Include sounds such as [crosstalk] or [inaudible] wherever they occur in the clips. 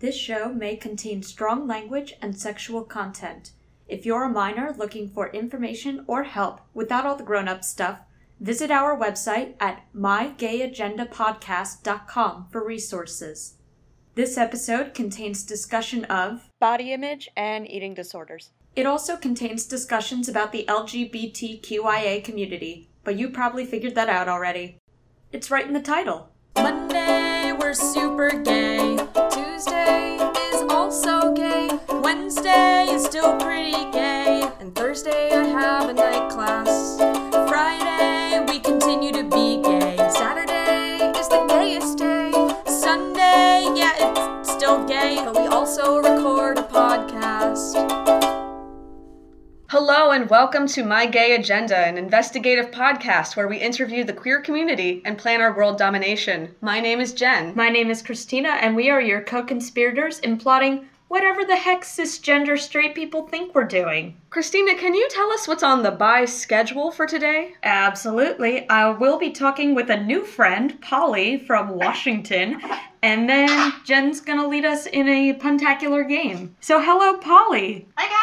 This show may contain strong language and sexual content. If you're a minor looking for information or help without all the grown up stuff, visit our website at mygayagendapodcast.com for resources. This episode contains discussion of body image and eating disorders. It also contains discussions about the LGBTQIA community, but you probably figured that out already. It's right in the title. Monday, we're super gay. Tuesday is also gay. Wednesday is still pretty gay. And Thursday, I have a night class. Friday, we continue to be gay. Saturday is the gayest day. Sunday, yeah, it's still gay, but we also record a podcast. Hello and welcome to My Gay Agenda, an investigative podcast where we interview the queer community and plan our world domination. My name is Jenn. My name is Christina, and we are your co conspirators in plotting whatever the heck cisgender straight people think we're doing. Christina, can you tell us what's on the bi schedule for today? Absolutely. I will be talking with a new friend, Polly from Washington, and then Jenn's gonna lead us in a puntacular game. So, hello, Polly. Hi, guys.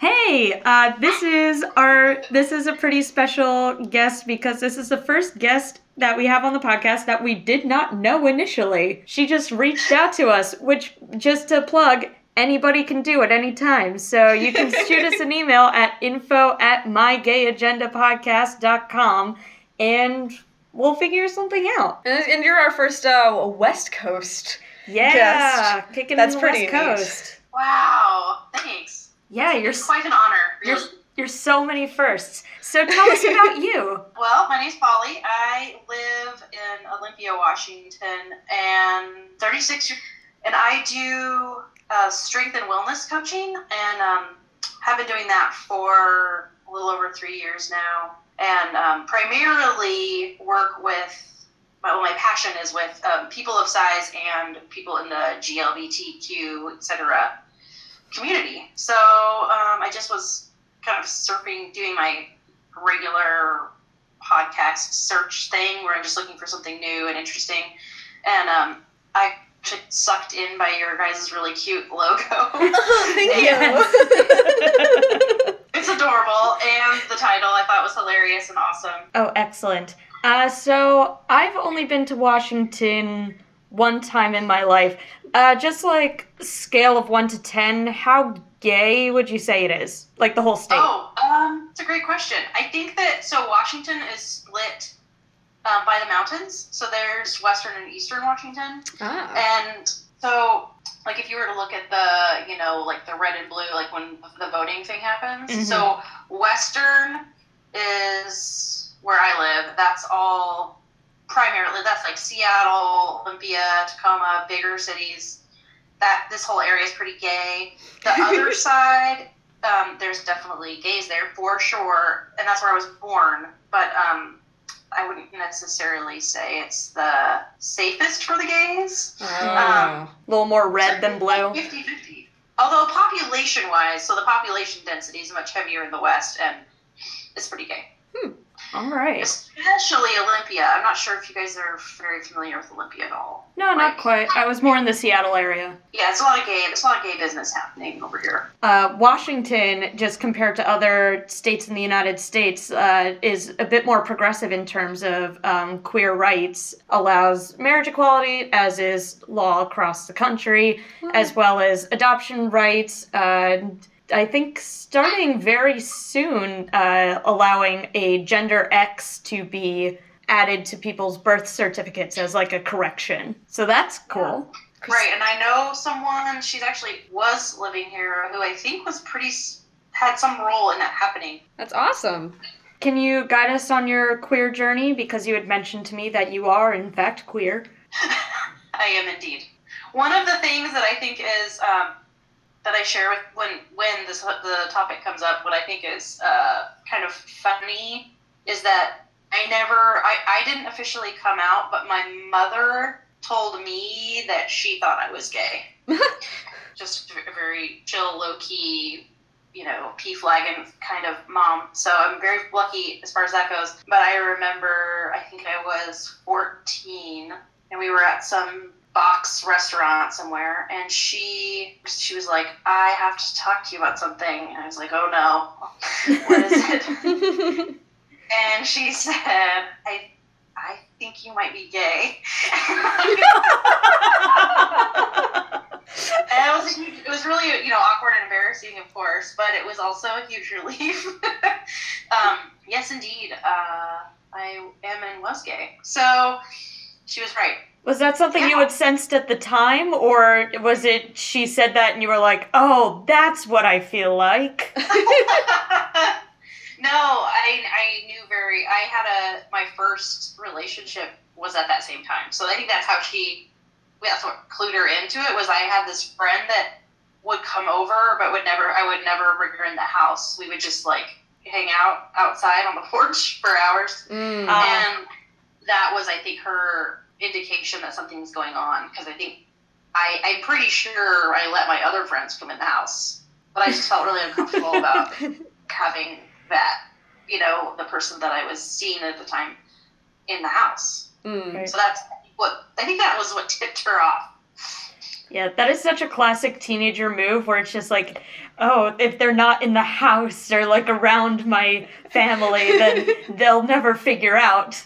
Hey, uh, this is our this is a pretty special guest because this is the first guest that we have on the podcast that we did not know initially. She just reached out to us, which just to plug, anybody can do at any time. So you can shoot us an email at info at mygayagendapodcast.com and we'll figure something out. And, and you're our first uh, West Coast Yeah, guest. kicking That's in the pretty West neat. Coast. Wow. Thanks. Yeah, you're It's quite an honor. you're you're so many firsts. So tell us [laughs] about you. Well, my name's Polly. I live in Olympia, Washington, and 36 years, and I do uh, strength and wellness coaching, and um, have been doing that for a little over three years now, and um, primarily work with. Well, my passion is with um, people of size and people in the GLBTQ, etc. community. So um, I just was kind of surfing, doing my regular podcast search thing where I'm just looking for something new and interesting. And um, I actually sucked in by your guys' really cute logo. [laughs] Thank Yes. it's adorable, and the title I thought was hilarious and awesome. Oh, excellent. Uh, so I've only been to Washington one time in my life. Uh, just like scale of one to ten, how gay would you say it is? Like the whole state? Oh, um, it's a great question. I think that so Washington is split uh, by the mountains. So there's western and eastern Washington. Ah. And so, like, if you were to look at the, you know, like the red and blue, like when the voting thing happens. Mhm. So, Western is where I live. That's all primarily, that's like Seattle, Olympia, Tacoma, bigger cities. That this whole area is pretty gay. The other [laughs] side, um, there's definitely gays there for sure, and that's where I was born. But um, I wouldn't necessarily say it's the safest for the gays. Ah. a little more red than blue. 50 50. Although, population wise, so the population density is much heavier in the West, and it's pretty gay. All right. Especially Olympia. I'm not sure if you guys are very familiar with Olympia at all. No, not quite. I was more in the Seattle area. Yeah, it's a lot of gay. There's a lot of gay business happening over here. Uh, Washington, just compared to other states in the United States, uh, is a bit more progressive in terms of um, queer rights, allows marriage equality, as is law across the country, as well as adoption rights. Uh, I think starting very soon, uh, allowing a gender X to be added to people's birth certificates as like a correction. So that's cool. Right, and I know someone. She's actually was living here, who I think was pretty had some role in that happening. That's awesome. Can you guide us on your queer journey? Because you had mentioned to me that you are, in fact, queer. [laughs] I am indeed. One of the things that I think is um, that I share with when when this the topic comes up, what I think is uh, kind of funny is that I never I, I didn't officially come out, but my mother told me that she thought I was gay. [laughs] Just a very chill, low key, you know, PFLAG-ing kind of mom. So I'm very lucky as far as that goes. But I remember, I think I was 14, and we were at some box restaurant somewhere, and she she was like, "I have to talk to you about something." And I was like, "Oh no, [laughs] what is it?" [laughs] and she said, "I I think you might be gay." [laughs] And it was huge, it was really you know awkward and embarrassing, of course, but it was also a huge relief. um, yes, indeed, uh, I am and was gay. So she was right. Was that something you had sensed at the time, or was it she said that and you were like, oh, that's what I feel like? [laughs] no, I I knew very. I had a my first relationship was at that same time, so I think that's how she. That's what clued her into it. Was I had this friend that would come over, but would never. I would never bring her in the house. We would just like hang out outside on the [laughs] porch for hours, Mm. Uh, and that was, I think, her indication that something's going on. Because I think I, I'm pretty sure I let my other friends come in the house, but I just felt really uncomfortable about [laughs] having that, you know, the person that I was seeing at the time in the house. Mm. So that's what I think that was what [laughs] tipped her off. Yeah, that is such a classic teenager move where it's just like, oh, if they're not in the house or like around my family, then [laughs] they'll never figure out.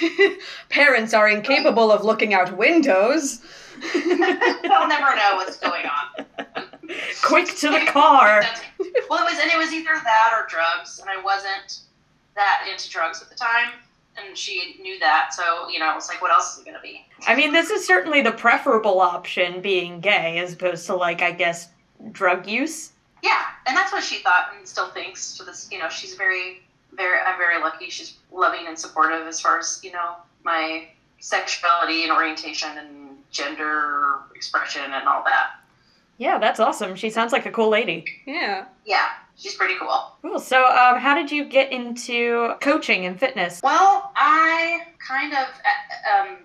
[laughs] Parents are incapable of looking out windows. [laughs] They'll never know what's going on. Quick to the car. Well, it was, and it was either that or drugs, and I wasn't that into drugs at the time, and she knew that. So you know, it was like, what else is it gonna be? I mean, this is certainly the preferable option, being gay, as opposed to like, I guess, drug use. Yeah, and that's what she thought and still thinks. To this, you know, she's very, very. I'm very lucky. She's loving and supportive as far as you know my sexuality and orientation and gender expression and all that. Yeah, that's awesome. She sounds like a cool lady. Yeah. Yeah, she's pretty cool. Cool. So, um, how did you get into coaching and fitness? Well, I kind of uh, um,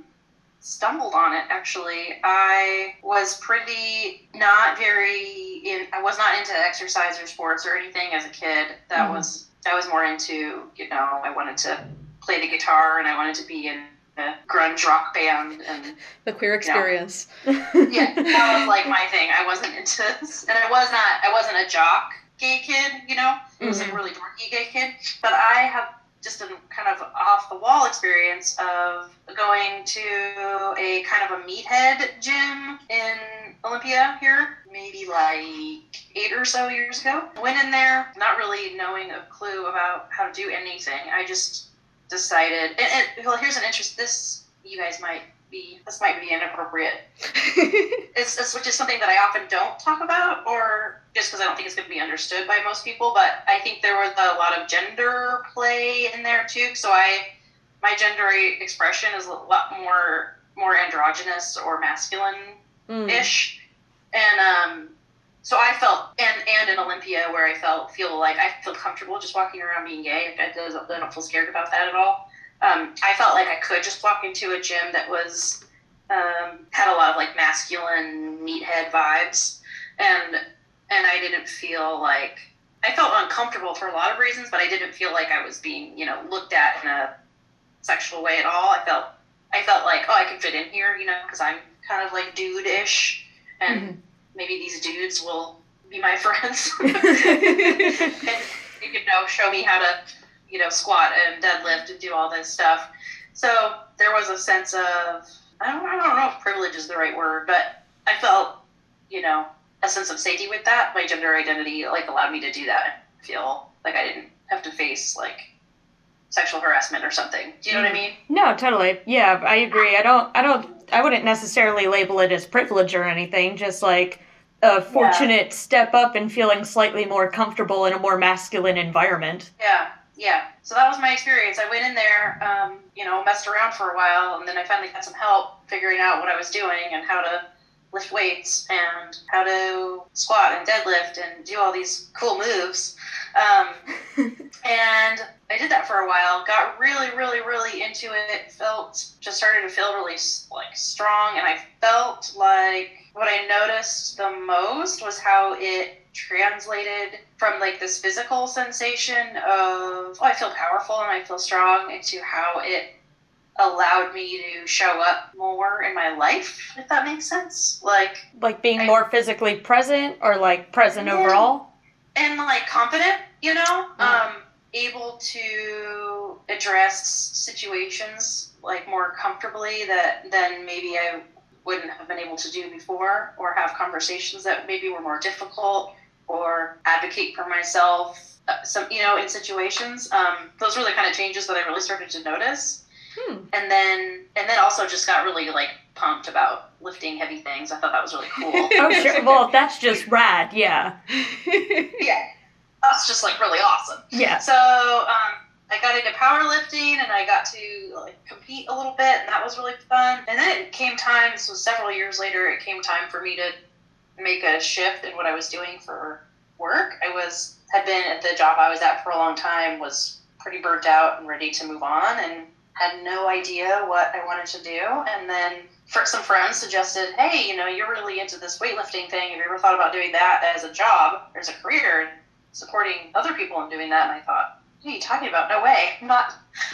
stumbled on it actually. I was pretty not very in. I was not into exercise or sports or anything as a kid. That Mhm. was I was more into you know I wanted to play the guitar and I wanted to be in a grunge rock band and [laughs] The queer experience. yeah that was like [laughs] my thing. I wasn't into and I was not I wasn't a jock gay kid. You know I was like a mm-hmm. really dorky gay kid. But I have just a kind of off the wall experience of going to a kind of a meathead gym in Olympia here, maybe like eight or so years ago. Went in there not really knowing a clue about how to do anything. I just decided, and, and well, here's an interest. This you guys might be. This might be inappropriate [laughs] it's, it's which is something that I often don't talk about, or just because I don't think it's going to be understood by most people. But I think there was a lot of gender play in there too. So I, my gender expression is a lot more more androgynous or masculine Mm. ish, and um, so I felt and and in Olympia where I felt feel like I feel comfortable just walking around being gay. I don't, I don't feel scared about that at all. Um, I felt like I could just walk into a gym that was um, had a lot of like masculine meathead vibes, and and I didn't feel like I felt uncomfortable for a lot of reasons, but I didn't feel like I was being you know looked at in a sexual way at all. I felt I felt like oh I can fit in here, you know, because I'm kind of like dude-ish, and mm-hmm. maybe these dudes will be my [laughs] friends. [laughs] and you know show me how to you know squat and deadlift and do all this stuff. So there was a sense of I don't, I don't know if privilege is the right word, but I felt you know a sense of safety with that. My gender identity like allowed me to do that and feel like I didn't have to face like sexual harassment or something. Do you know what I mean? No, totally. Yeah, I agree. I don't. I don't. I wouldn't necessarily label it as privilege or anything. Just like a fortunate step up and feeling slightly more comfortable in a more masculine environment. Yeah, yeah. So that was my experience. I went in there, um, you know, messed around for a while, and then I finally got some help figuring out what I was doing and how to lift weights and how to squat and deadlift and do all these cool moves. Um, [laughs] and I did that for a while. Got really, really, really into it. Felt just started to feel really like strong, and I felt like what I noticed the most was how it translated from like this physical sensation of oh I feel powerful and I feel strong into how it allowed me to show up more in my life, if that makes sense. Like, Like being I- more physically present or like present Yeah. overall? and like confident, you know, Mm. um, able to address situations like more comfortably that than maybe I wouldn't have been able to do before, or have conversations that maybe were more difficult, or advocate for myself. uh, Some, you know, in situations. Um, those were the kind of changes that I really started to notice. Hmm. And then, and then also just got really like pumped about lifting heavy things. I thought that was really cool. [laughs] Oh, sure. Well, that's just rad. Yeah. [laughs] yeah, that's just like really awesome. Yeah. So um, I got into powerlifting and I got to like compete a little bit, and that was really fun. And then it came time. This was several years later. It came time for me to make a shift in what I was doing for work. I was had been at the job I was at for a long time. Was pretty burnt out and ready to move on, and had no idea what I wanted to do. And then for some friends suggested, "Hey, you know, you're really into this weightlifting thing. Have you ever thought about doing that as a job or as a career?" supporting other people in doing that, and I thought, what are you talking about? No way. I'm not. [laughs]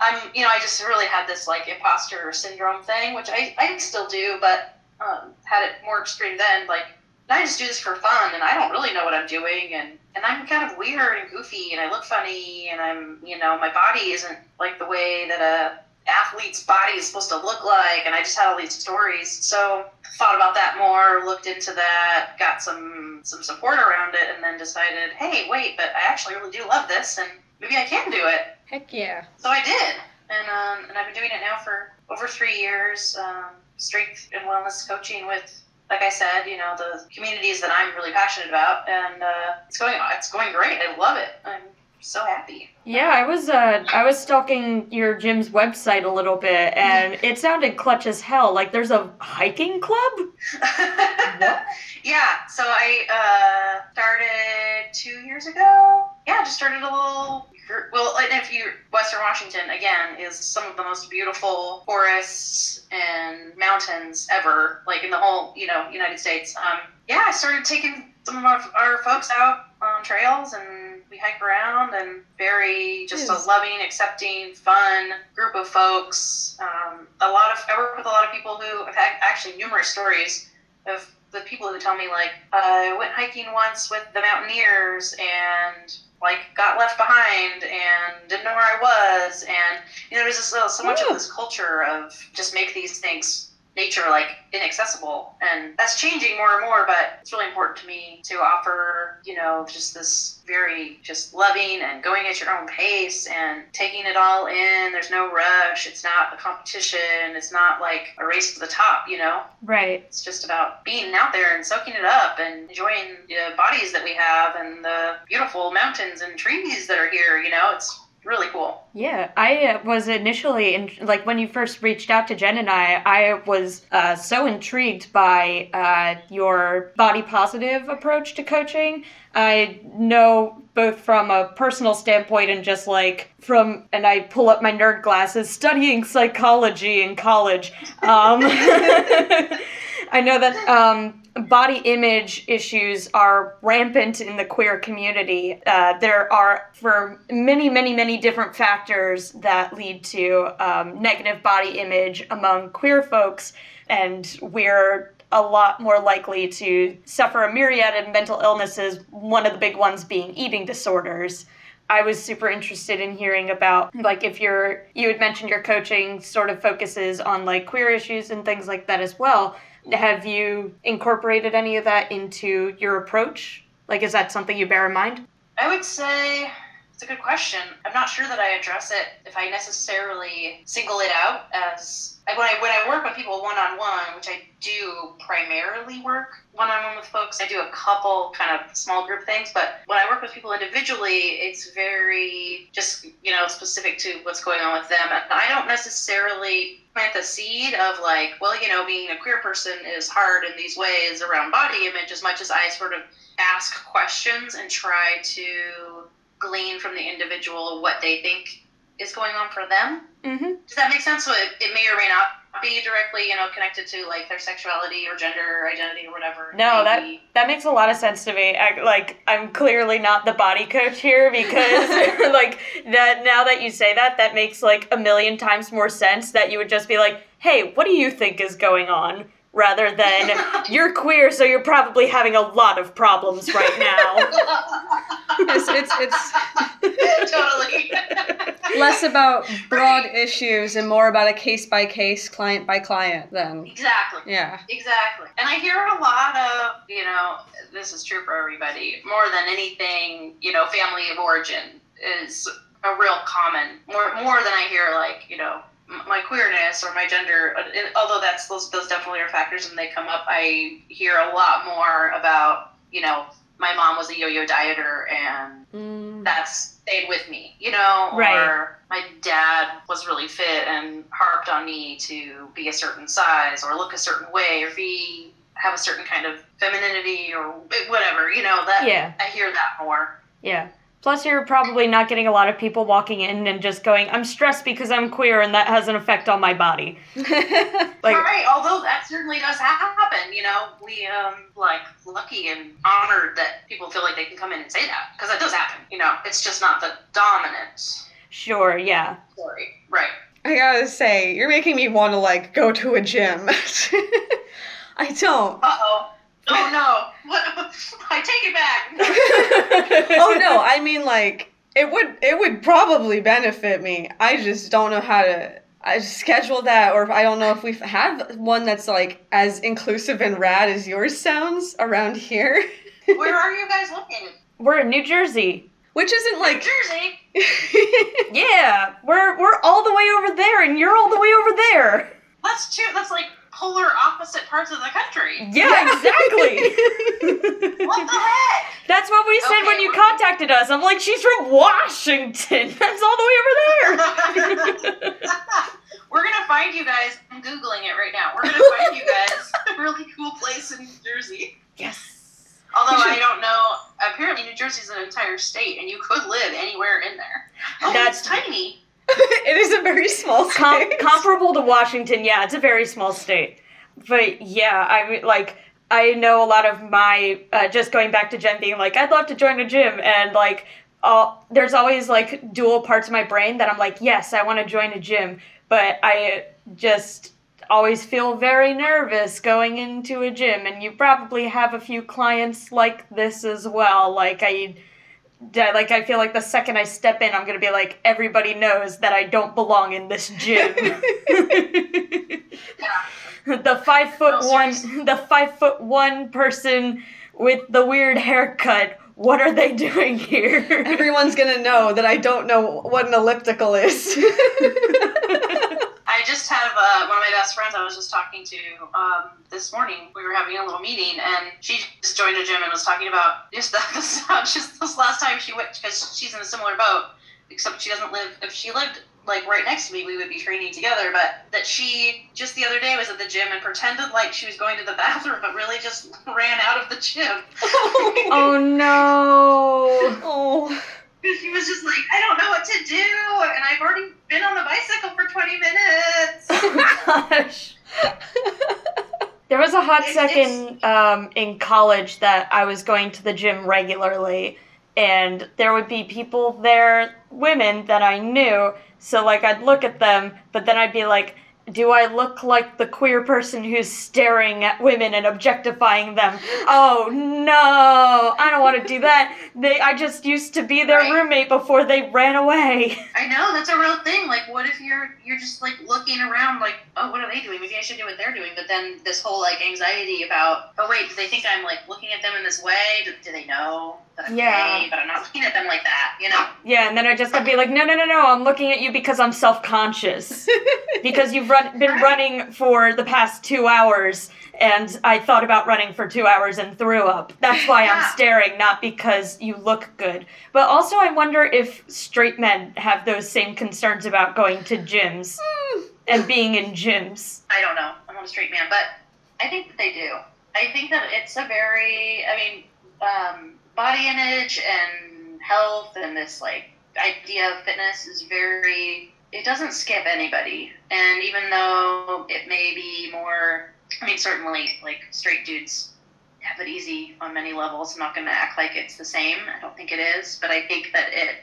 I'm, you know, I just really had this like imposter syndrome thing, which I, I still do, but um, had it more extreme then. Like, I just do this for fun, and I don't really know what I'm doing, and and I'm kind of weird and goofy, and I look funny, and I'm, you know, my body isn't like the way that a athlete's body is supposed to look like, and I just had all these stories. So thought about that more, looked into that, got some some support around it, and then decided, hey, wait, but I actually really do love this, and maybe I can do it. Heck yeah. So I did, and um, and I've been doing it now for over three years. Um, strength and wellness coaching with, like I said, you know, the communities that I'm really passionate about, and uh, it's going it's going great. I love it. I'm so happy. Yeah, I was uh I was stalking your gym's website a little bit and [laughs] it sounded clutch as hell. Like there's a hiking club? [laughs] yeah, so I uh, started two years ago. Yeah, just started a little. Well, and if you Western Washington again is some of the most beautiful forests and mountains ever, like in the whole you know United States. Um, yeah, I started taking some of our, our folks out on trails and we hike around and very just a loving, accepting, fun group of folks. Um, a lot of I work with a lot of people who have had actually numerous stories of the people who tell me like I went hiking once with the mountaineers and like got left behind and didn't know where I was and you know there's just uh, so, so much Yeah. of this culture of just make these things nature like inaccessible. And that's changing more and more but it's really important to me to offer you know just this very just loving and going at your own pace and taking it all in. There's no rush. It's not a competition. It's not like a race to the top you know? Right. it's just about being out there and soaking it up and enjoying the bodies that we have and the beautiful mountains and trees that are here you know? It's really cool Yeah, I uh, was initially in like when you first reached out to Jenn and I, I was uh, so intrigued by uh, your body positive approach to coaching. I know both from a personal standpoint and just like from, and I pull up my nerd glasses, studying psychology in college. Um, [laughs] I know that um, body image issues are rampant in the queer community. Uh, there are, for many, many, many different factors that lead to um, negative body image among queer folks, and we're a lot more likely to suffer a myriad of mental illnesses, one of the big ones being eating disorders. I was super interested in hearing about like if you're you had mentioned your coaching sort of focuses on like queer issues and things like that as well. Have you incorporated any of that into your approach? Like is that something you bear in mind? i would say it's a good question i'm not sure that i address it if i necessarily single it out as when I, when I work with people one-on-one which i do primarily work one-on-one with folks i do a couple kind of small group things but when i work with people individually it's very just you know specific to what's going on with them and i don't necessarily plant the seed of like well you know being a queer person is hard in these ways around body image as much as i sort of ask questions and try to glean from the individual what they think is going on for them Mm-hmm. does that make sense? So it, it may or may not be directly, you know, connected to like their sexuality or gender identity or whatever. No, that that makes a lot of sense to me. I, like I'm clearly not the body coach here because [laughs] like that now that you say that that makes like a million times more sense that you would just be like, "Hey, what do you think is going on?" Rather than you're queer so you're probably having a lot of problems right now. [laughs] It's, it's, it's [laughs] totally. less about broad issues and more about a case by case, client by client then. exactly. Yeah. Exactly. And I hear a lot of, you know, this is true for everybody, more than anything, you know, family of origin is a real common, more, more than I hear, like, you know, m- my queerness or my gender, although that's those, those definitely are factors and they come up, I hear a lot more about, you know, my mom was a yo-yo dieter and Mm. that's stayed with me, you know, Right. or my dad was really fit and harped on me to be a certain size or look a certain way or be have a certain kind of femininity or whatever, you know, that Yeah. I hear that more. Yeah. Plus, you're probably not getting a lot of people walking in and just going, I'm stressed because I'm queer and that has an effect on my body. [laughs] Like, right, although that certainly does happen, you know, we um like lucky and honored that people feel like they can come in and say that because that does happen, you know. It's just not the dominant sure, yeah. story. Right. I gotta say, you're making me want to like go to a gym. [laughs] I don't. Uh-oh. Oh Oh, no. What [laughs] I take it back. [laughs] oh no, I mean like it would it would probably benefit me. I just don't know how to I schedule that or I don't know if we've had one that's like as inclusive and rad as yours sounds around here. [laughs] Where are you guys located? We're in New Jersey. Which isn't New like Jersey. Yeah, we're we're all the way over there and you're all the way over there. That's two. That's like polar opposite parts of the country. Yeah, exactly. [laughs] What the heck? That's what we said when you we're- contacted us. I'm like, she's from Washington. [laughs] That's all the way over there. [laughs] We're gonna find you guys. I'm googling it right now. We're gonna find you guys a really cool place in New Jersey. yes. Although I don't know. Apparently, New Jersey is an entire state, and you could live anywhere in there. Oh, That's- it's tiny. It is a very small Com- comparable to Washington, yeah, it's a very small state. But yeah, I mean, like, I know a lot of my, uh, just going back to Jenn being like, I'd love to join a gym, and like, all, there's always like dual parts of my brain that I'm like, yes, I want to join a gym, but I just always feel very nervous going into a gym, and you probably have a few clients like this as well. Like, I. Yeah, like I feel like the second I step in, I'm gonna be like, everybody knows that I don't belong in this gym. [laughs] [laughs] the five foot No, one, seriously. the five foot one person with the weird haircut. What are they doing here? Everyone's gonna know that I don't know what an elliptical is. [laughs] I just have uh, one of my best friends I was just talking to um, this morning. We were having a little meeting, and she just joined a gym and was talking about just [laughs] that. This, just this last time she went because she's in a similar boat, except she doesn't live. If she lived like right next to me, we would be training together. But that she just the other day was at the gym and pretended like she was going to the [laughs] bathroom, but really just [laughs] ran out of the gym. oh no! oh. She was just like, I don't know what to do, and I've already been on the bicycle for 20 minutes. Oh gosh. [laughs] There was a hot It's- second um, in college that I was going to the gym regularly, and there would be people there, women that I knew. So, like, I'd look at them, but then I'd be like, do I look like the queer person who's staring at women and objectifying them? Oh no, I don't want to do that. They, I just used to be their Right. roommate before they ran away. [laughs] I know that's a real thing. Like, what if you're you're just like looking around, like, oh, what are they doing? Maybe I should do what they're doing. But then this whole like anxiety about, oh wait, do they think I'm like looking at them in this way? Do, do they know Yeah. But I'm not looking at them like that. You know? Yeah, and then I just gotta be like, no, no, no, no, I'm looking at you because I'm self conscious. [laughs] because you've run, been running for the past two hours, and I thought about running for two hours and threw up. That's why I'm staring, not because you look good. But also, I wonder if straight men have those same concerns about going to gyms and being in gyms. I don't know. I'm not a straight man, but I think that they do. I think that it's a very, I mean, um, body image and health and this like idea of fitness is very it doesn't skip anybody. And even though it may be more, I mean, certainly like straight dudes have it easy on many levels. I'm not going to act like it's the same. I don't think it is, but I think that it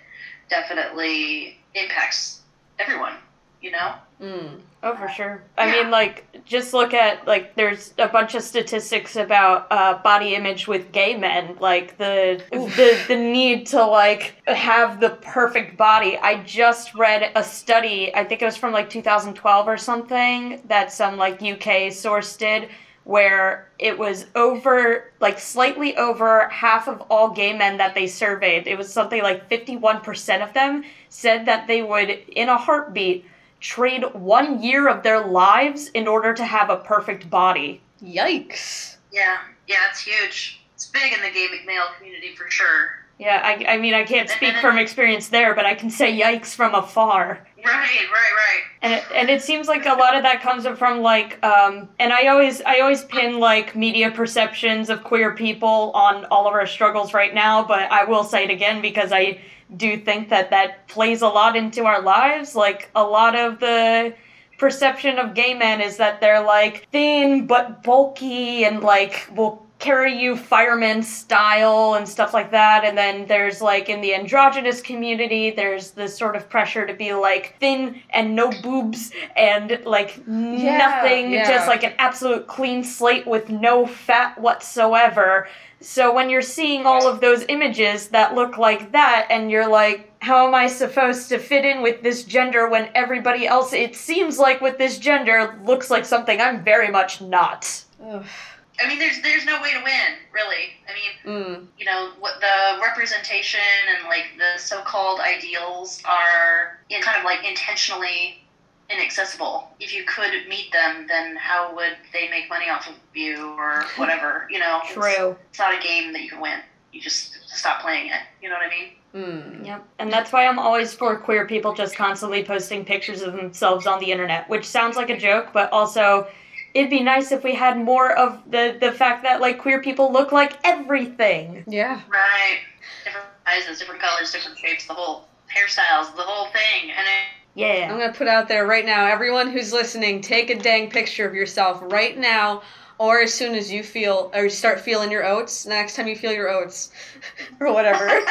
definitely impacts everyone. You know. Mm. Oh, for sure. I Yeah. mean, like, just look at like, there's a bunch of statistics about uh, body image with gay men, like the the the need to like have the perfect body. I just read a study. I think it was from like 2012 or something that some like UK source did. Where it was over, like slightly over half of all gay men that they surveyed. It was something like 51% of them said that they would, in a heartbeat, trade one year of their lives in order to have a perfect body. Yikes. Yeah. Yeah, it's huge. It's big in the gay male community for sure. Yeah, I, I mean, I can't speak from experience there, but I can say yikes from afar. Right, right, right. And it, and it seems like a lot of that comes from like, um, and I always I always pin like media perceptions of queer people on all of our struggles right now, but I will say it again because I do think that that plays a lot into our lives. Like a lot of the perception of gay men is that they're like thin but bulky and like will carry you fireman style and stuff like that and then there's like in the androgynous community there's this sort of pressure to be like thin and no boobs and like nothing yeah. just like an absolute clean slate with no fat whatsoever so when you're seeing all of those images that look like that and you're like how am I supposed to fit in with this gender when everybody else it seems like with this gender looks like something I'm very much not. Ugh. I mean, there's there's no way to win, really. I mean, Mm. you know, what the representation and like the so-called ideals are you know, kind of like intentionally inaccessible. If you could meet them, then how would they make money off of you or [laughs] whatever? You know, It's, True. it's not a game that you can win. You just stop playing it. You know what I mean? Mm. Yep. And that's why I'm always for queer people just constantly posting pictures of themselves on the internet, which sounds like a joke, but also it'd be nice if we had more of the the fact that like queer people look like everything. Yeah. Right. Different sizes, different colors, different shapes, the whole hairstyles, the whole thing, and it, Yeah. I'm gonna put out there right now, everyone who's listening, take a dang picture of yourself right now, or as soon as you feel or you start feeling your oats. Next time you feel your oats, [laughs] or whatever,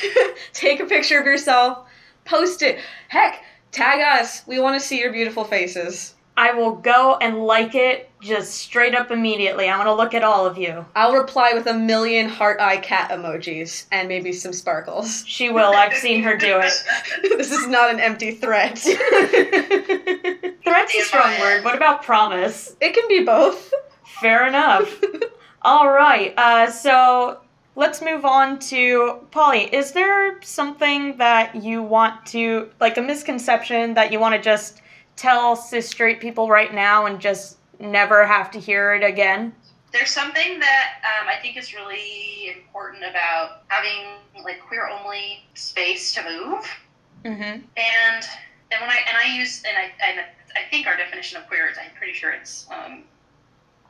[laughs] take a picture of yourself, post it. Heck, tag us. We want to see your beautiful faces. I will go and like it just straight up immediately. I want to look at all of you. I'll reply with a million heart eye cat emojis and maybe some sparkles. She will. I've seen her do it. [laughs] this is not an empty threat. [laughs] Threat's a strong word. What about promise? it can be both. Fair enough. [laughs] All right. Uh, so let's move on to Polly. Is there something that you want to, like a misconception that you want to just tell cis straight people right now and just never have to hear it again? there's something that um, I think is really important about having like queer only space to move. Mm-hmm. And and when I and I use and I and I think our definition of queer is I'm pretty sure it's um,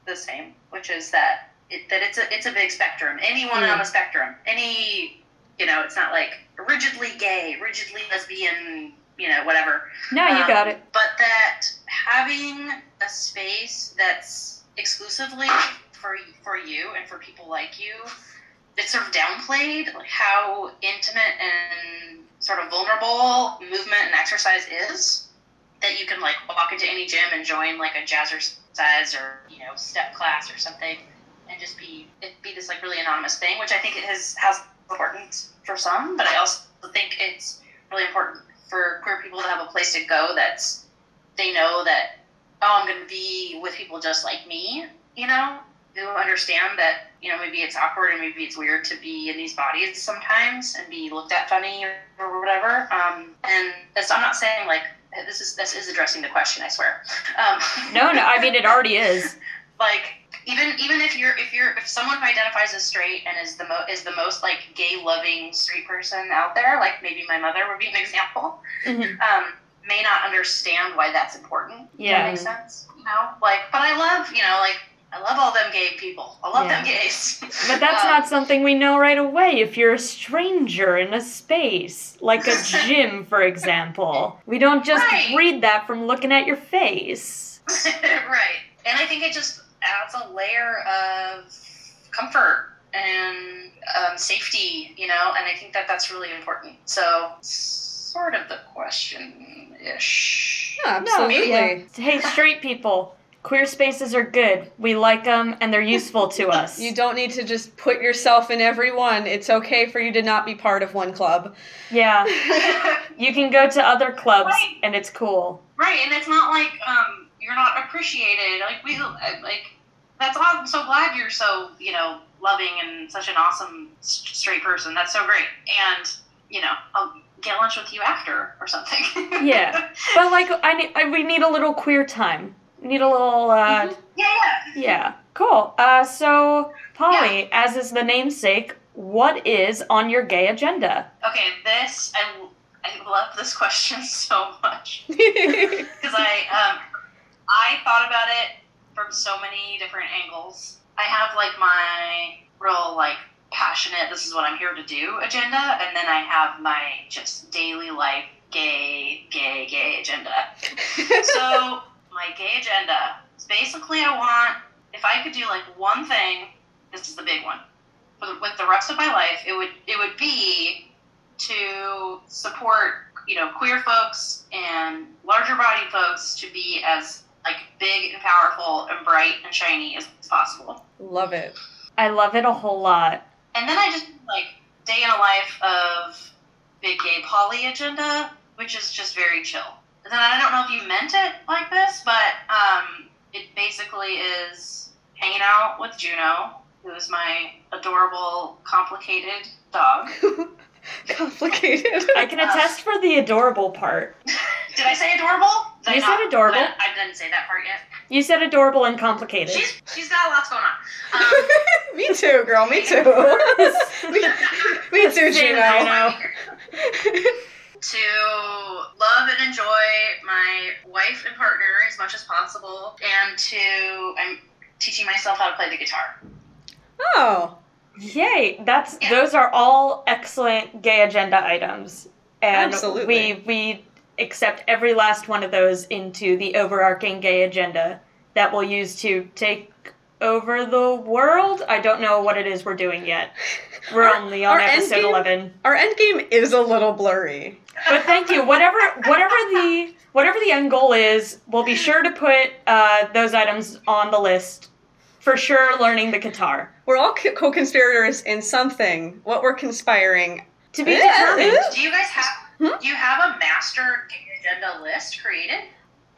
the same, which is that it, that it's a it's a big spectrum. Anyone Mm. on the spectrum, any you know, it's not like rigidly gay, rigidly lesbian, you know, whatever. No, you Um, got it. But that having a space that's exclusively for for you and for people like you, it's sort of downplayed like how intimate and sort of vulnerable movement and exercise is. That you can like walk into any gym and join like a jazzercise or you know step class or something, and just be it be this like really anonymous thing, which I think it has has importance for some, but I also think it's really important for queer people to have a place to go that's they know that oh I'm going to be with people just like me, you know, who understand that you know maybe it's awkward and maybe it's weird to be in these bodies sometimes and be looked at funny or whatever. Um, and this, I'm not saying like this is this is addressing the question, I swear. Um, No, no. I mean, it already is. [laughs] like even even if you're if you're if someone who identifies as straight and is the mo is the most like gay loving straight person out there, like maybe my mother would be an example, Mhm. um, may not understand why that's important. Yeah. that make sense? You know, like, but I love you know like I love all them gay people. I love them gays. But that's Um, not something we know right away if you're a stranger in a space, like a [laughs] gym, for example. We don't just Right. read that from looking at your face. [laughs] right. And I think it just adds a layer of comfort and um, safety, you know, and I think that that's really important. So, sort of the question ish. Yeah, No, absolutely. yeah. Hey, straight people, queer spaces are good. We like them and they're useful to us. [laughs] You don't need to just put yourself in every one. It's okay for you to not be part of one club. Yeah, [laughs] you can go to other clubs Right. and it's cool. Right, and it's not like um, you're not appreciated. Like we, like that's awesome. I'm so glad you're so you know loving and such an awesome straight person. That's so great. And you know, I'll get lunch with you after or something. Yeah. [laughs] But like, I need, I, we need a little queer time. We need a little, uh, yeah, yeah. yeah, cool. Uh, so Polly, as is the namesake, what is on your gay agenda? Okay, this I I love this question [laughs] so much [laughs] because I um I thought about it from so many different angles. I have like my real like passionate this is what I'm here to do agenda and then I have my just daily life gay gay gay agenda. [laughs] so my gay agenda is basically I want if I could do like one thing, this is the big one. With the rest of my life, it would it would be to support you know queer folks and larger body folks to be as like big and powerful and bright and shiny as possible. Love it. I love it a whole lot. And then I just like day in a life of big gay Polly agenda, which is just very chill. And then I don't know if you meant it like this, but um, it basically is hanging out with Juno, who is my adorable, complicated dog. [laughs] Complicated. I can attest for the adorable part. [laughs] Did I say adorable? Did I You not? said adorable. I, I didn't say that part yet. You said adorable and complicated. She's she's got lots going on. [laughs] Um, [laughs] me too, girl. Me too. [laughs] me, me too, Same, I know. to love and enjoy my wife and partner as much as possible, and to I'm teaching myself how to play the guitar. Oh, Yay! That's Yeah. those are all excellent gay agenda items, and Absolutely. we we accept every last one of those into the overarching gay agenda that we'll use to take over the world. I don't know what it is we're doing yet. We're Our- only on episode endgame- eleven. our end game is a little blurry. But thank you. Whatever whatever the whatever the end goal is, we'll be sure to put uh, those items on the list. For sure, learning the guitar We're all co- co-conspirators in something. What we're conspiring. to be determined. Do you guys have Hmm? do you have a master agenda list created?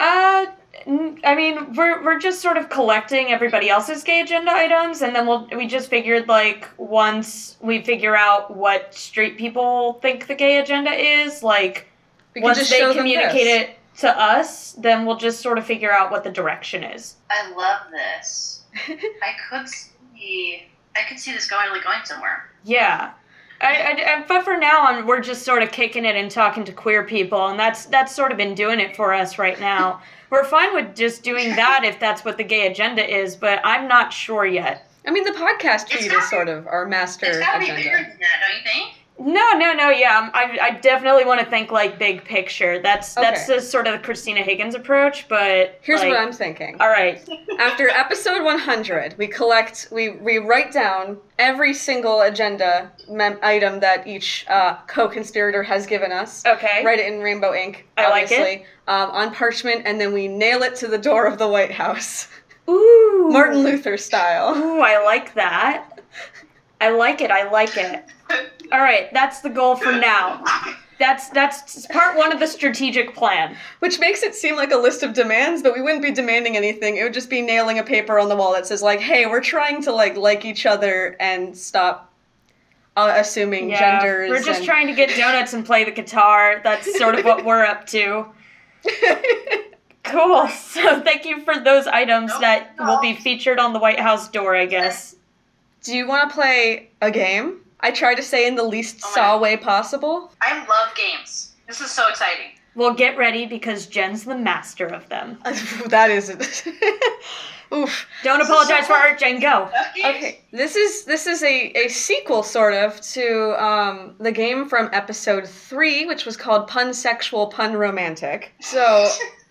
Uh, n- I mean, we're we're just sort of collecting everybody else's gay agenda items, and then we'll we just figured like once we figure out what straight people think the gay agenda is, like We once they communicate it to us, then we'll just sort of figure out what the direction is. I love this. [laughs] I could see I could see this going like going somewhere. Yeah. I, I, I- but for now on, we're just sort of kicking it and talking to queer people, and that's that's sort of been doing it for us right now. [laughs] we're fine with just doing that if that's what the gay agenda is, but I'm not sure yet. I mean, the podcast feed is sort of our master It's gotta be bigger agenda. than that, don't you think? No, no, no. Yeah, I, I definitely want to think like big picture. That's that's the sort of Christina Higgins approach. But Here's like, what I'm thinking. All right. After episode 100, we collect, we, we write down every single agenda mem- item that each uh, co-conspirator has given us. Okay. Write it in rainbow ink, I like it. obviously, um, on parchment, and then we nail it to the door of the White House, Ooh. Martin Luther style. Ooh, I like that. I like it. I like it. All right, that's the goal for now. That's that's part one of the strategic plan. Which makes it seem like a list of demands, but we wouldn't be demanding anything. It would just be nailing a paper on the wall that says like, "Hey, we're trying to like like each other and stop uh, assuming Yeah, genders." we're just and- trying to get donuts and play the guitar. That's sort of what we're up to. [laughs] Cool. So thank you for those items No that will be featured on the White House door, I guess. Do you want to play a game? I try to say in the least Oh my- saw way possible. I love games. This is so exciting. Well, get ready because Jenn's the master of them. [laughs] that is it. [laughs] Oof. Don't apologize for art, Jenn. Go. Okay, this is this is a, a sequel sort of to um, the game from episode three, which was called Pun Sexual Pun Romantic. So, [laughs]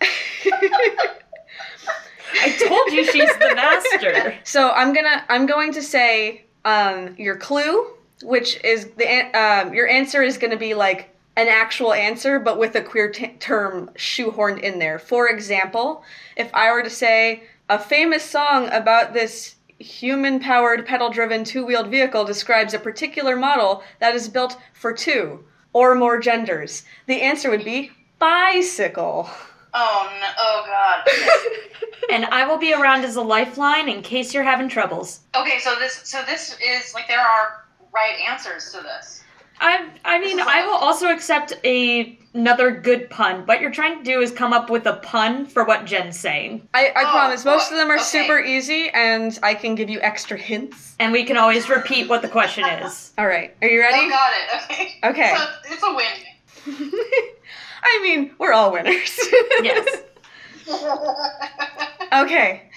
I told you she's the master. so I'm gonna I'm going to say um, your clue, which is the um, your answer is gonna be like an actual answer, but with a queer t- term shoehorned in there. For example, if I were to say a famous song about this human powered pedal driven two wheeled vehicle describes a particular model that is built for two or more genders, the answer would be bicycle. Oh no! Oh god. [laughs] And I will be around as a lifeline in case you're having troubles. Okay, so this so this is like there are right answers to this. I I mean I will also accept a another good pun. What you're trying to do is come up with a pun for what Jenn's saying. I, I Oh, promise, most boy. of them are Okay. super easy, and I can give you extra hints. And we can always repeat what the question [laughs] is. All right, are you ready? Oh, got it. Okay. Okay. So it's a win. [laughs] I mean, we're all winners. [laughs] Yes. okay,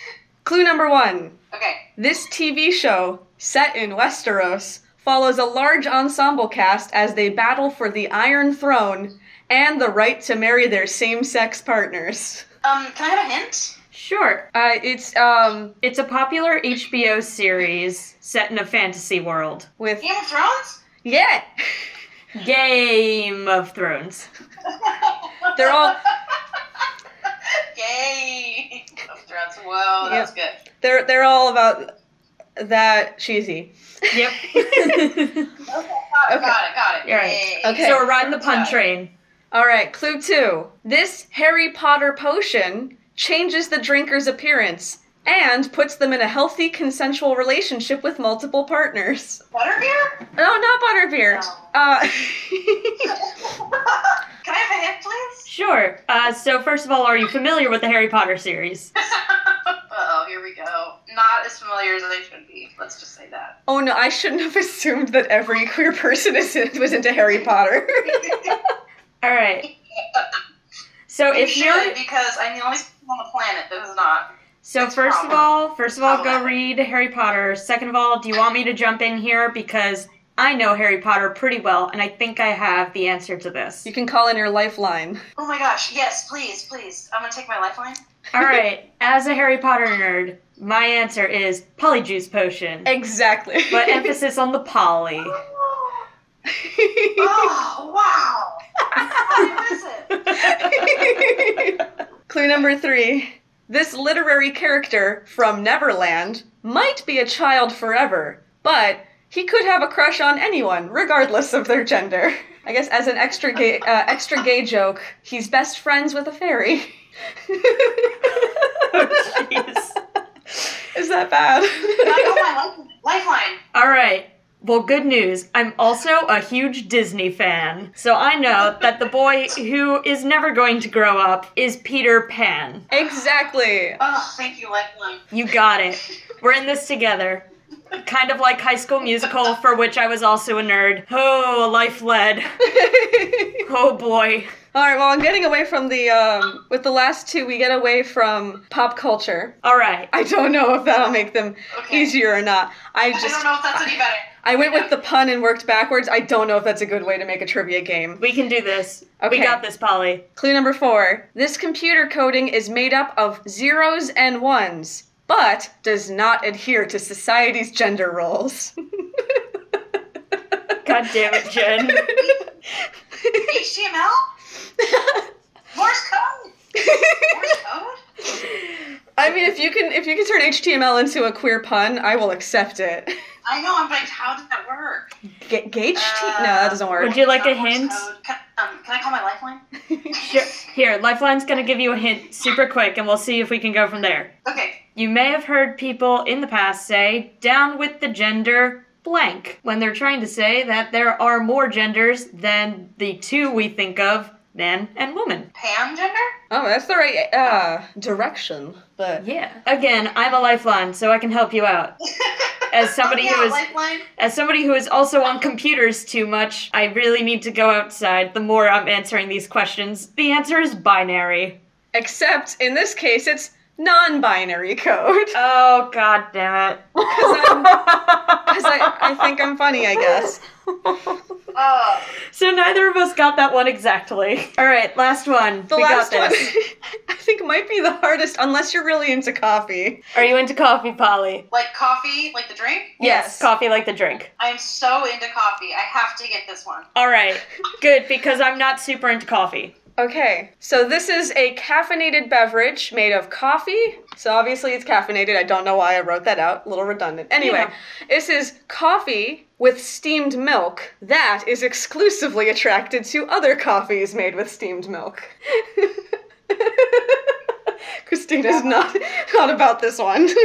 clue number one. okay. This TV show, set in Westeros, follows a large ensemble cast as they battle for the Iron Throne and the right to marry their same sex partners. Um, can I have a hint? Sure. Uh, it's, um, It's a popular HBO series set in a fantasy world. with. Game of Thrones? Yeah! [laughs] Game of Thrones. They're all. Game of Thrones. Whoa, that's good. They're, they're all about that cheesy. Yep. [laughs] Okay, got it, Okay. got it, got it. You're right. Yay. Okay. So we're riding the pun Got train. All right, clue two. This Harry Potter potion changes the drinker's appearance and puts them in a healthy, consensual relationship with multiple partners. Butterbeer? No, not butterbeer. No. Uh, [laughs] [laughs] Can I have a hint, please? Sure. Uh, so first of all, are you familiar with the Harry Potter series? Uh-oh, here we go. Not as familiar as they should be. Let's just say that. oh no, I shouldn't have assumed that every queer person is was into Harry Potter. [laughs] All right. So you if should, you're because I'm the only person on the planet that is not. so It's first of all, first of all, go Problem. read Harry Potter. Second of all, do you want me to jump in here because I know Harry Potter pretty well, and I think I have the answer to this. you can call in your lifeline. Oh my gosh, yes, please, please. I'm gonna take my lifeline. All right. As a Harry Potter nerd, my answer is Polyjuice Potion, Exactly. but emphasis on the poly. [laughs] Oh, wow. How did I miss it? [laughs] Clue number three. This literary character from Neverland might be a child forever, but he could have a crush on anyone, regardless of their gender. I guess as an extra gay, uh, extra gay joke, he's best friends with a fairy. [laughs] [laughs] Oh, jeez. Is that bad? Oh, I got my lifeline. lifeline. All right. Well, good news. I'm also a huge Disney fan. So I know that the boy who is never going to grow up is Peter Pan. exactly. Oh, thank you, lifeline. You got it. We're in this together. Kind of like High School Musical, for which I was also a nerd. Oh, life led. [laughs] Oh boy. All right. Well, I'm getting away from the um. With the last two, we get away from pop culture. All right. I don't know if that'll make them Okay. easier or not. I just I just don't know if that's any better. I went with the pun and worked backwards. I don't know if that's a good way to make a trivia game. We can do this. Okay. We got this, Polly. Clue number four. This computer coding is made up of zeros and ones, but does not adhere to society's gender roles. God damn it, Jenn. [laughs] HTML? Morse code? Morse [laughs] code? I mean, if you can if you can turn HTML into a queer pun, I will accept it. I know, I'm like, how does that work? Ga- gauge T? No, that doesn't work. Would you like a hint? Can, um, can I call my lifeline? [laughs] Sure. Here, Lifeline's gonna give you a hint super quick, and we'll see if we can go from there. Okay. You may have heard people in the past say, down with the gender blank, when they're trying to say that there are more genders than the two we think of, man and woman. Pan gender? Oh, that's the right uh, direction. But Yeah. Again, I'm a lifeline, so I can help you out. [laughs] As somebody oh, yeah, is lifeline. as somebody who is also on computers too much, I really need to go outside the more I'm answering these questions. The answer is binary. except in this case, it's non-binary code. [laughs] Oh god damn it. Because I, I think I'm funny, I guess. Oh, [laughs] so neither of us got that one exactly. All right, last one. The we last got one, this. [laughs] I think, might be the hardest, unless you're really into coffee. Are you into coffee, Polly? like coffee, like the drink? Yes. Coffee like the drink. I'm so into coffee. I have to get this one. All right. Good because I'm not super into coffee. Okay, so this is a caffeinated beverage made of coffee. So obviously it's caffeinated. I don't know why I wrote that out. A little redundant. Anyway, Yeah. this is coffee with steamed milk that is exclusively attracted to other coffees made with steamed milk. [laughs] Christina's not not about this one. [laughs]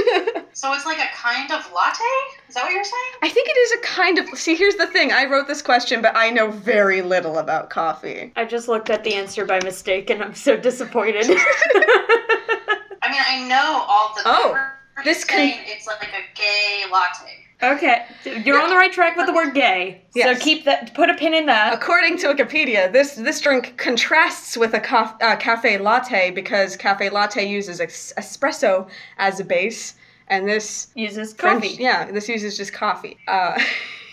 So it's like a kind of latte? Is that what you're saying? I think it is a kind of See, here's the thing. I wrote this question, but I know very little about coffee. I just looked at the answer by mistake and I'm so disappointed. [laughs] I mean, I know all the. Oh, this can- saying it's like a gay latte. Okay, you're on the right track with the word gay. Yes. So keep that put a pin in that. According to Wikipedia, this this drink contrasts with a ca- uh, cafe latte because cafe latte uses ex- espresso as a base, and this Uses French- coffee. yeah, this uses just coffee uh, [laughs]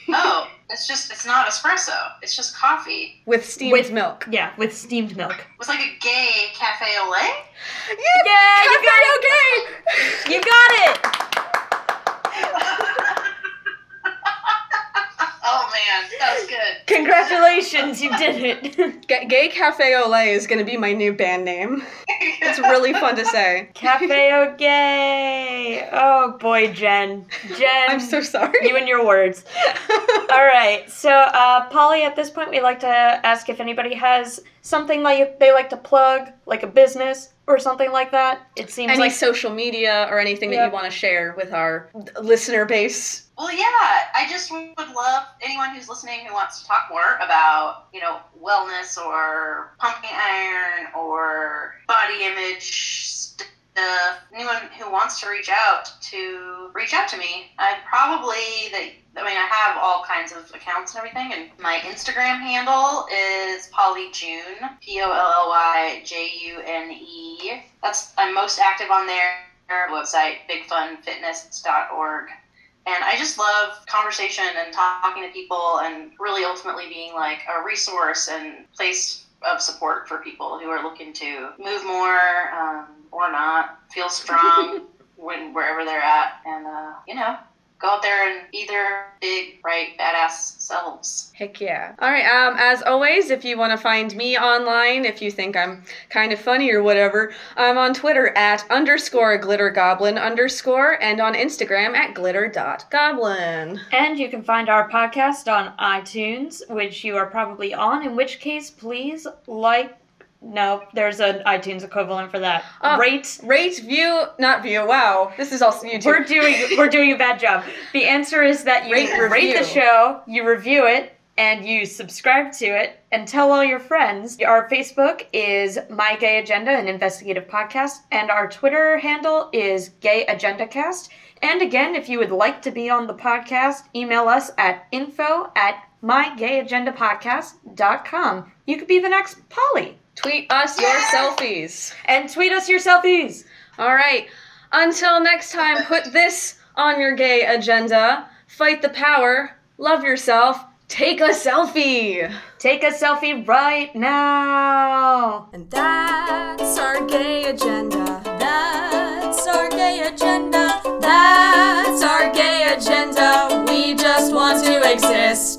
Oh, it's just, it's not espresso. It's just coffee. with steamed With- milk. Yeah, with steamed milk. It's like a gay cafe au lait? Yeah, you got it. okay. You got it. oh man, that was good. Congratulations, you did it. [laughs] Ga- Gay Cafe au lait is gonna be my new band name. It's really fun to say. [laughs] Cafe au gay. Oh boy, Jenn. Jenn. I'm so sorry. You and your words. All right. So, uh, Polly, at this point, we'd like to ask if anybody has something like they like to plug, like a business or something like that. It seems Any like social media or anything that you want to share with our listener base? Well, yeah, I just would love anyone who's listening who wants to talk more about, you know, wellness or pumping iron or body image stuff. Anyone who wants to reach out to reach out to me. I probably the I mean I have all kinds of accounts and everything, and my Instagram handle is Polly June, P O L L Y J U N E. That's I'm most active on there. Website bigfunfitness.org. And I just love conversation and talking to people and really ultimately being like a resource and place of support for people who are looking to move more um, or not, feel strong [laughs] when wherever they're at, and uh, you know, go out there and be their big, bright, badass selves. Heck yeah. All right, um, as always, if you want to find me online, if you think I'm kind of funny or whatever, I'm on Twitter at underscore glitter goblin underscore and on Instagram at glitter.goblin. And you can find our podcast on iTunes, which you are probably on, in which case, please like. No, there's an iTunes equivalent for that. Oh. Rate. Rate, view, not view, wow. This is also YouTube. We're doing we're doing a bad job. The answer is that you Rate, rate, the show, you review it, and you subscribe to it, and tell all your friends. Our Facebook is My Gay Agenda, an investigative podcast, and our Twitter handle is Gay Agenda Cast. And again, if you would like to be on the podcast, email us at info at mygayagendapodcast.com. You could be the next Polly. Tweet us your selfies. And tweet us your selfies. All right. Until next time, put this on your gay agenda. Fight the power. Love yourself. Take a selfie. Take a selfie right now. And that's our gay agenda. That's our gay agenda. That's our gay agenda. We just want to exist.